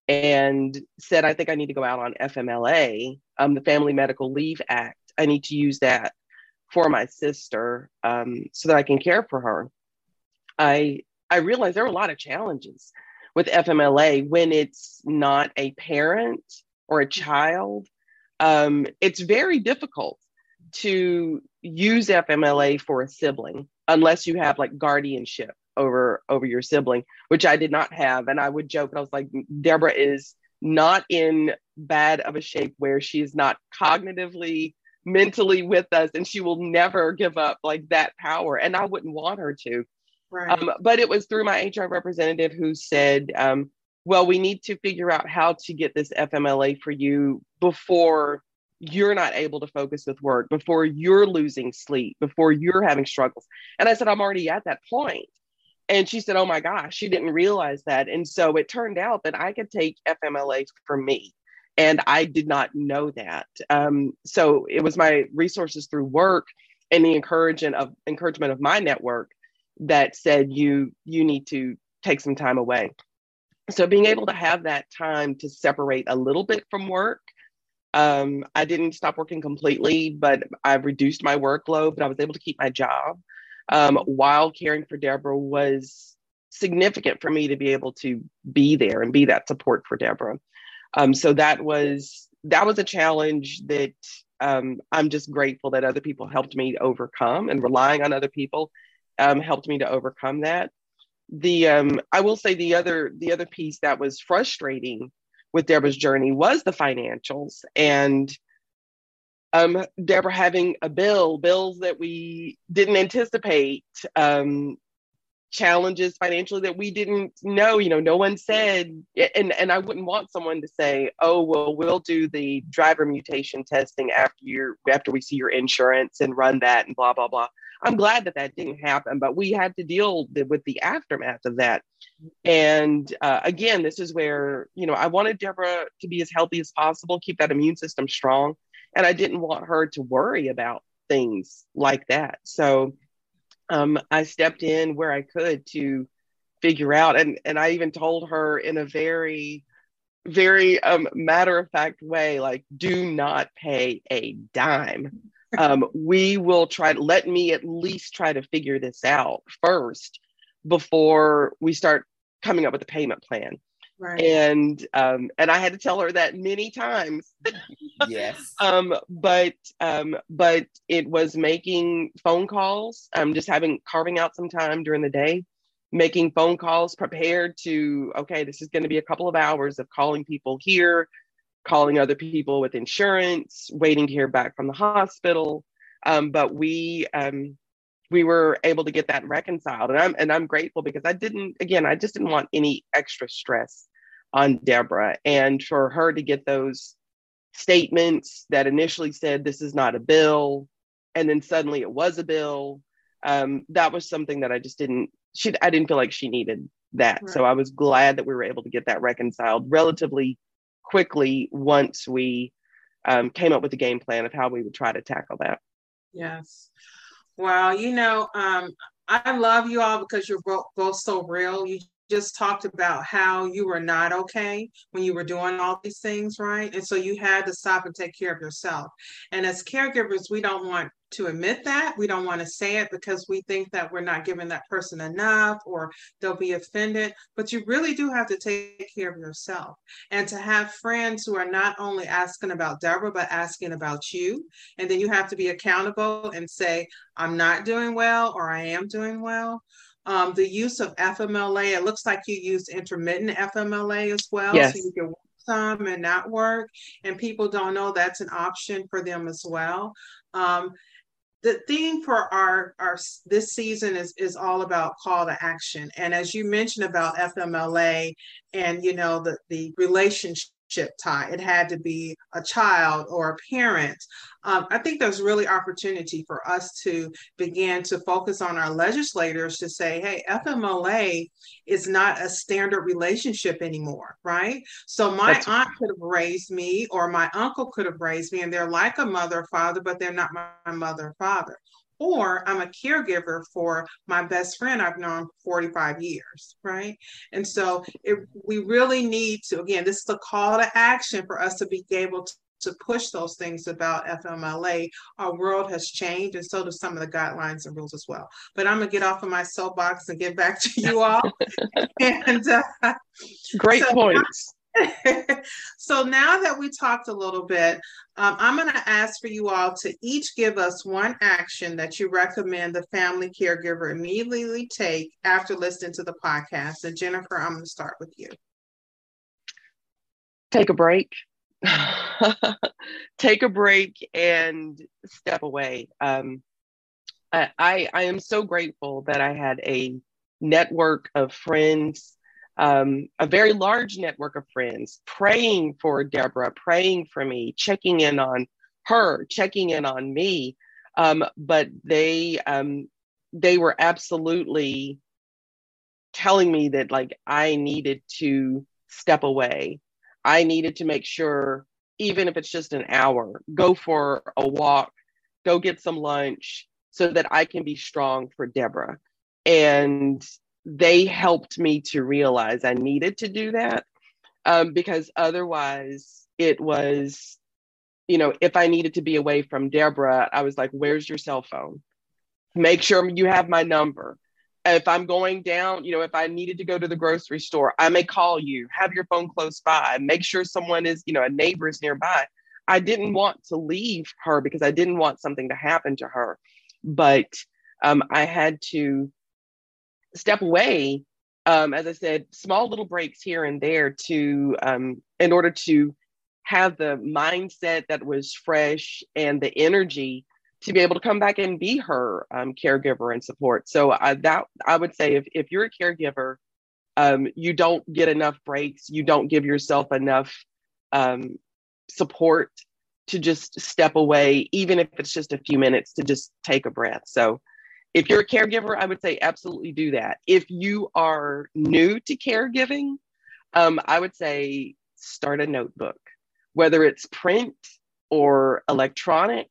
and said, I think I need to go out on FMLA, um, the Family Medical Leave Act. I need to use that for my sister um, so that I can care for her. I I realized there are a lot of challenges with FMLA when it's not a parent or a child. Um, it's very difficult to use FMLA for a sibling unless you have like guardianship over over your sibling, which I did not have. And I would joke, I was like, Deborah is not in bad of a shape where she is not cognitively, mentally with us, and she will never give up like that power. And I wouldn't want her to. Right. Um, but it was through my HR representative who said, um, well, we need to figure out how to get this FMLA for you before you're not able to focus with work, before you're losing sleep, before you're having struggles. And I said, I'm already at that point. And she said, Oh my gosh, she didn't realize that. And so it turned out that I could take FMLA for me. And I did not know that. Um, so it was my resources through work and the encouragement of encouragement of my network that said you you need to take some time away. So being able to have that time to separate a little bit from work um, I didn't stop working completely, but I've reduced my workload, but I was able to keep my job um, while caring for Deborah was significant for me to be able to be there and be that support for Deborah. Um, so that was that was a challenge that um, I'm just grateful that other people helped me overcome and relying on other people um, helped me to overcome that. The um, I will say the other the other piece that was frustrating with Deborah's journey was the financials and um, Deborah having a bill, bills that we didn't anticipate, um, challenges financially that we didn't know. You know, no one said, and and I wouldn't want someone to say, "Oh, well, we'll do the driver mutation testing after you after we see your insurance and run that and blah blah blah." I'm glad that that didn't happen, but we had to deal with the aftermath of that. And uh, again, this is where, you know, I wanted Deborah to be as healthy as possible, keep that immune system strong. And I didn't want her to worry about things like that. So um, I stepped in where I could to figure out. And, and I even told her in a very, very um, matter of fact way, like, do not pay a dime um, we will try to let me at least try to figure this out first before we start coming up with a payment plan. Right. And um, and I had to tell her that many times. yes. Um, but um, but it was making phone calls. Um, just having carving out some time during the day, making phone calls, prepared to okay, this is going to be a couple of hours of calling people here, calling other people with insurance, waiting to hear back from the hospital. Um, but we um, we were able to get that reconciled, and I'm and I'm grateful because I didn't again I just didn't want any extra stress on Deborah, and for her to get those statements that initially said this is not a bill, and then suddenly it was a bill. Um, that was something that I just didn't she I didn't feel like she needed that. Right. So I was glad that we were able to get that reconciled relatively quickly once we um, came up with a game plan of how we would try to tackle that. Yes. Well, you know, um, I love you all because you're both, both so real. You just talked about how you were not okay when you were doing all these things, right? And so you had to stop and take care of yourself. And as caregivers, we don't want to admit that. We don't want to say it because we think that we're not giving that person enough or they'll be offended. But you really do have to take care of yourself and to have friends who are not only asking about Deborah, but asking about you. And then you have to be accountable and say, I'm not doing well or I am doing well. Um, the use of FMLA, it looks like you used intermittent FMLA as well. Yes. So you can work some and not work. And people don't know that's an option for them as well. Um, the theme for our our this season is is all about call to action and as you mentioned about fmla and you know the the relationship tie. It had to be a child or a parent. Um, I think there's really opportunity for us to begin to focus on our legislators to say, hey, FMLA is not a standard relationship anymore, right? So my That's aunt could have raised me or my uncle could have raised me and they're like a mother or father, but they're not my mother or father or I'm a caregiver for my best friend I've known for 45 years, right? And so it, we really need to, again, this is a call to action for us to be able to, to push those things about FMLA. Our world has changed, and so do some of the guidelines and rules as well. But I'm gonna get off of my soapbox and get back to you all. and uh, great so points. so now that we talked a little bit, um, I'm going to ask for you all to each give us one action that you recommend the family caregiver immediately take after listening to the podcast. And Jennifer, I'm going to start with you. Take a break. take a break and step away. Um, I, I am so grateful that I had a network of friends um, a very large network of friends praying for Deborah, praying for me, checking in on her checking in on me. Um, but they um, they were absolutely telling me that like I needed to step away. I needed to make sure, even if it's just an hour, go for a walk, go get some lunch so that I can be strong for Deborah. And they helped me to realize I needed to do that um, because otherwise it was, you know, if I needed to be away from Deborah, I was like, where's your cell phone? Make sure you have my number. If I'm going down, you know, if I needed to go to the grocery store, I may call you, have your phone close by, make sure someone is, you know, a neighbor is nearby. I didn't want to leave her because I didn't want something to happen to her. But um, I had to step away um, as I said, small little breaks here and there to um, in order to have the mindset that was fresh and the energy to be able to come back and be her um, caregiver and support. So I, that I would say if if you're a caregiver, um, you don't get enough breaks, you don't give yourself enough um, support to just step away, even if it's just a few minutes to just take a breath. So if you're a caregiver, I would say absolutely do that. If you are new to caregiving, um, I would say start a notebook, whether it's print or electronic,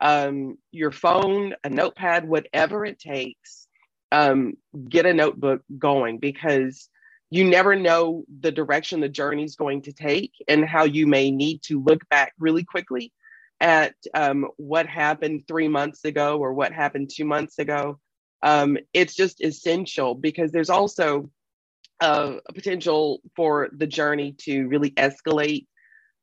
um, your phone, a notepad, whatever it takes. Um, get a notebook going because you never know the direction the journey is going to take and how you may need to look back really quickly at um, what happened three months ago or what happened two months ago. Um, it's just essential because there's also uh, a potential for the journey to really escalate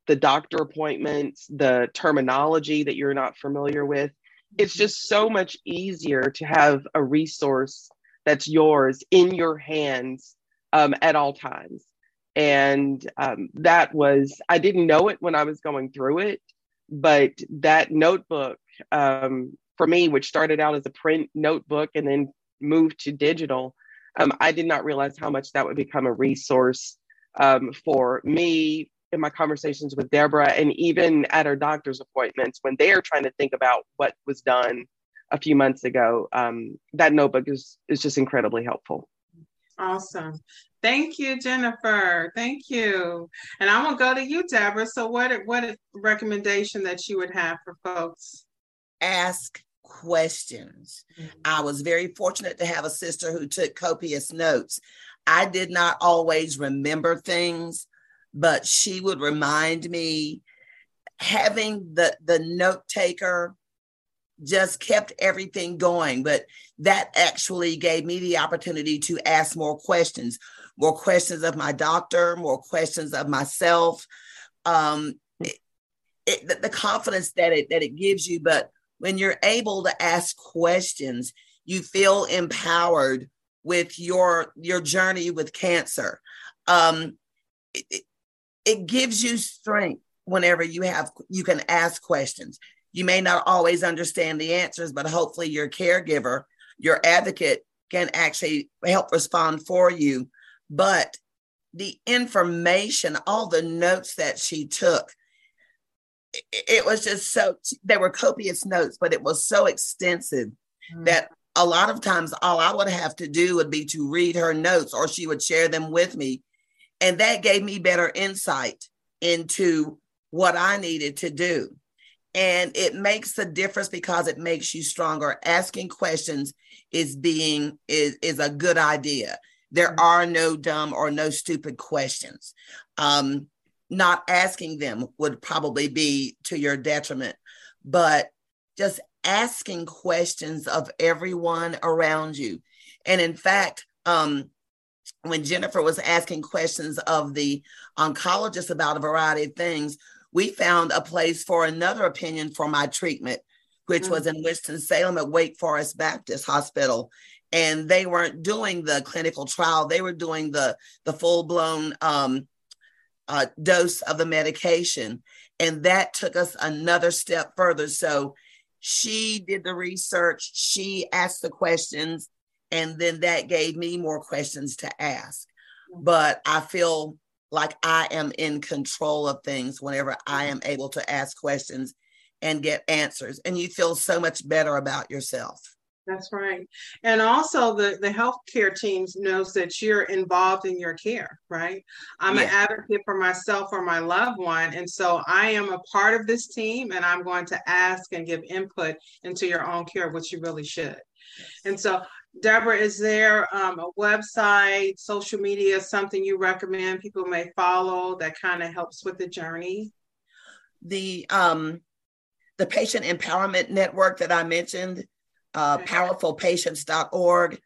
the doctor appointments, the terminology that you're not familiar with. It's just so much easier to have a resource that's yours in your hands um, at all times. And um, that was, I didn't know it when I was going through it but that notebook um, for me, which started out as a print notebook and then moved to digital, um, I did not realize how much that would become a resource um, for me in my conversations with Deborah and even at our doctor's appointments when they are trying to think about what was done a few months ago. Um, that notebook is, is just incredibly helpful. Awesome. Thank you, Jennifer. Thank you. And I'm gonna go to you, Deborah. So what what recommendation that you would have for folks? Ask questions. Mm-hmm. I was very fortunate to have a sister who took copious notes. I did not always remember things, but she would remind me having the the note taker just kept everything going but that actually gave me the opportunity to ask more questions more questions of my doctor, more questions of myself. Um, it, it, the, confidence that it that it gives you, but when you're able to ask questions, you feel empowered with your your journey with cancer. Um, it, it gives you strength whenever you have you can ask questions. You may not always understand the answers, but hopefully your caregiver, your advocate can actually help respond for you but the information, all the notes that she took, it, was just so, there were copious notes, but it was so extensive mm. that a lot of times all I would have to do would be to read her notes or she would share them with me. And that gave me better insight into what I needed to do. And it makes a difference because it makes you stronger. Asking questions is being is, is a good idea. There mm-hmm. are no dumb or no stupid questions. Um, not asking them would probably be to your detriment, but just asking questions of everyone around you. And in fact, um, when Jennifer was asking questions of the oncologist about a variety of things, we found a place for another opinion for my treatment, which mm-hmm. was in Winston-Salem at Wake Forest Baptist Hospital. And they weren't doing the clinical trial. They were doing the the full blown um, uh, dose of the medication. And that took us another step further. So she did the research. She asked the questions. And then that gave me more questions to ask. But i feel like i am in control of things whenever i am able to ask questions and get answers and you feel so much better about yourself that's right. And also the, the healthcare teams knows that you're involved in your care, right? I'm yeah. an advocate for myself or my loved one. And so I am a part of this team and I'm going to ask and give input into your own care, which you really should. And so Deborah, is there um, a website, social media, something you recommend people may follow that kind of helps with the journey? The um, the patient empowerment network that I mentioned uh, powerfulpatients.org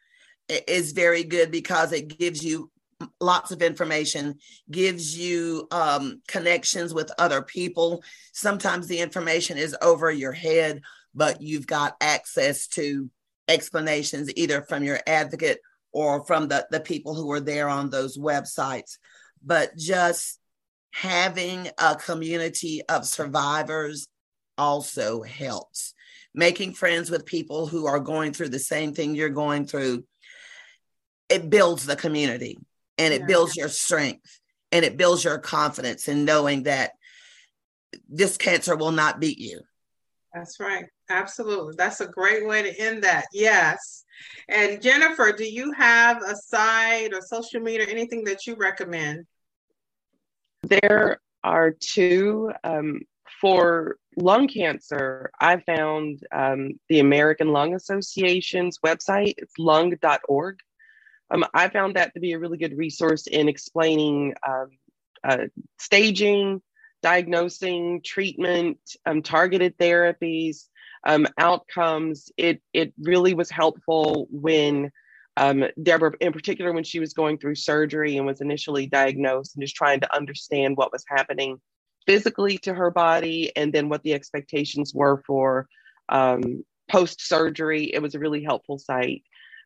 is very good because it gives you lots of information, gives you um, connections with other people. Sometimes the information is over your head, but you've got access to explanations either from your advocate or from the, the people who are there on those websites. But just having a community of survivors also helps making friends with people who are going through the same thing you're going through, it builds the community and it yeah. builds your strength and it builds your confidence in knowing that this cancer will not beat you. That's right. Absolutely. That's a great way to end that. Yes. And Jennifer, do you have a site or social media, or anything that you recommend? There are two. Um, for lung cancer, I found um, the American Lung Association's website. It's lung.org. Um, I found that to be a really good resource in explaining um, uh, staging, diagnosing, treatment, um, targeted therapies, um, outcomes. It it really was helpful when um, Deborah, in particular, when she was going through surgery and was initially diagnosed and just trying to understand what was happening physically to her body and then what the expectations were for um, post surgery. It was a really helpful site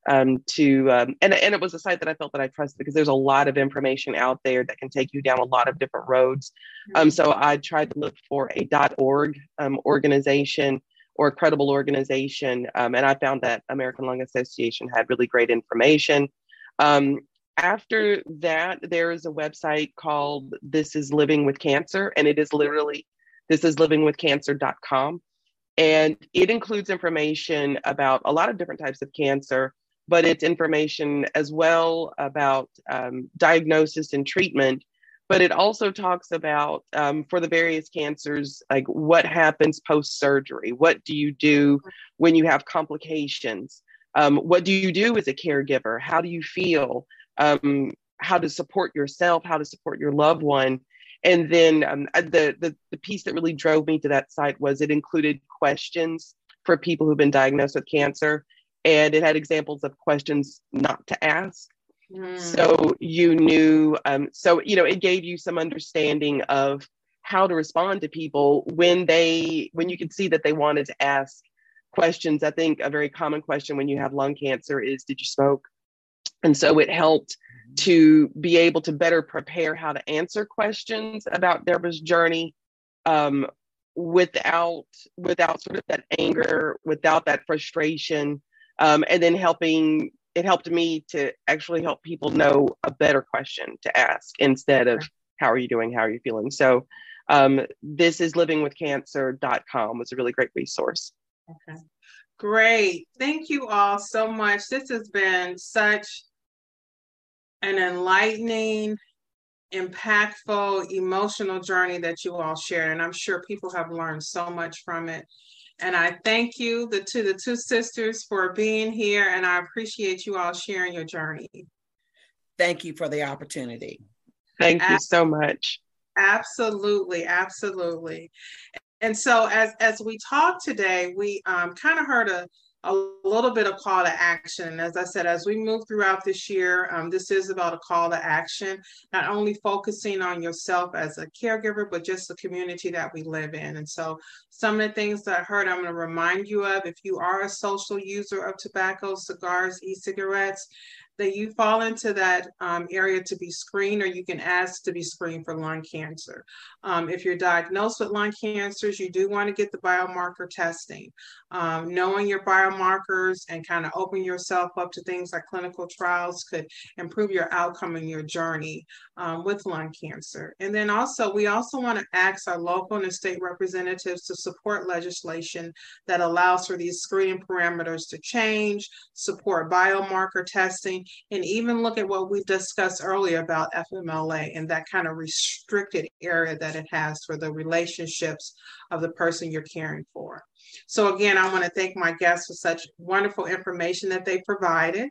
um, to, um, and, and it was a site that I felt that I trusted because there's a lot of information out there that can take you down a lot of different roads. Um, so I tried to look for a .org um, organization or a credible organization, um, and I found that American Lung Association had really great information. Um, after that, there is a website called This is Living with Cancer, and it is literally this is livingwithcancer.com. And it includes information about a lot of different types of cancer, but it's information as well about um, diagnosis and treatment. But it also talks about um, for the various cancers, like what happens post surgery? What do you do when you have complications? Um, what do you do as a caregiver? How do you feel? um, how to support yourself, how to support your loved one. And then um, uh, the, the, the piece that really drove me to that site was it included questions for people who've been diagnosed with cancer, and it had examples of questions not to ask. Mm. So you knew, um, so you know, it gave you some understanding of how to respond to people when they when you could see that they wanted to ask questions. I think a very common question when you have lung cancer is, "Did you smoke?" And so it helped to be able to better prepare how to answer questions about Deborah's journey um, without without sort of that anger, without that frustration, um, and then helping. It helped me to actually help people know a better question to ask instead of "How are you doing? How are you feeling?" So, um, this is livingwithcancer.com was a really great resource. Okay. Great. Thank you all so much. This has been such an enlightening, impactful, emotional journey that you all shared. And I'm sure people have learned so much from it. And I thank you the, to the two sisters for being here. And I appreciate you all sharing your journey. Thank you for the opportunity. Thank you so much. Absolutely, absolutely. And so as as we talk today, we um, kind of heard a a little bit of call to action. As I said, as we move throughout this year, um, this is about a call to action, not only focusing on yourself as a caregiver, but just the community that we live in. And so, some of the things that I heard, I'm going to remind you of if you are a social user of tobacco, cigars, e cigarettes, that you fall into that um, area to be screened, or you can ask to be screened for lung cancer. Um, if you're diagnosed with lung cancers, you do want to get the biomarker testing. Um, knowing your biomarkers and kind of open yourself up to things like clinical trials could improve your outcome and your journey um, with lung cancer. And then also, we also want to ask our local and state representatives to support legislation that allows for these screening parameters to change, support biomarker testing, and even look at what we discussed earlier about FMLA and that kind of restricted area that it has for the relationships of the person you're caring for. So again, I want to thank my guests for such wonderful information that they provided.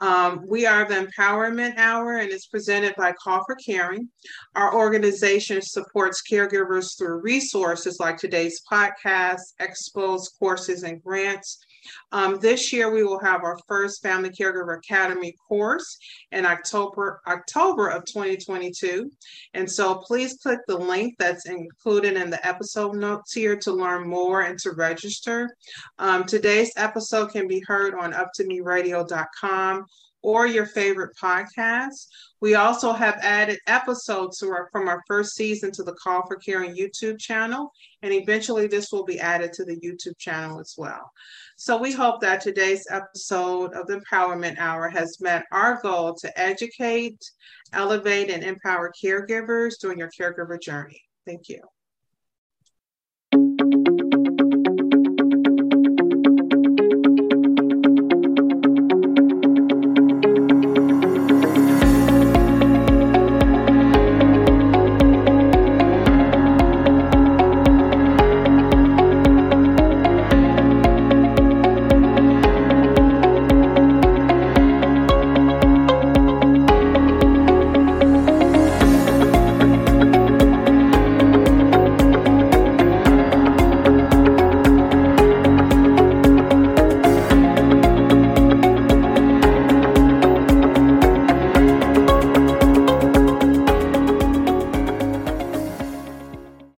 Um, we are the Empowerment Hour, and it's presented by Call for Caring. Our organization supports caregivers through resources like today's podcast, expos, courses, and grants. Um, this year, we will have our first Family Caregiver Academy course in October October of 2022. And so, please click the link that's included in the episode notes here to learn more and to register. Um, today's episode can be heard on Up2MeRadio.com or your favorite podcast. We also have added episodes our, from our first season to the Call for Caring YouTube channel, and eventually this will be added to the YouTube channel as well. So we hope that today's episode of the Empowerment Hour has met our goal to educate, elevate, and empower caregivers during your caregiver journey. Thank you.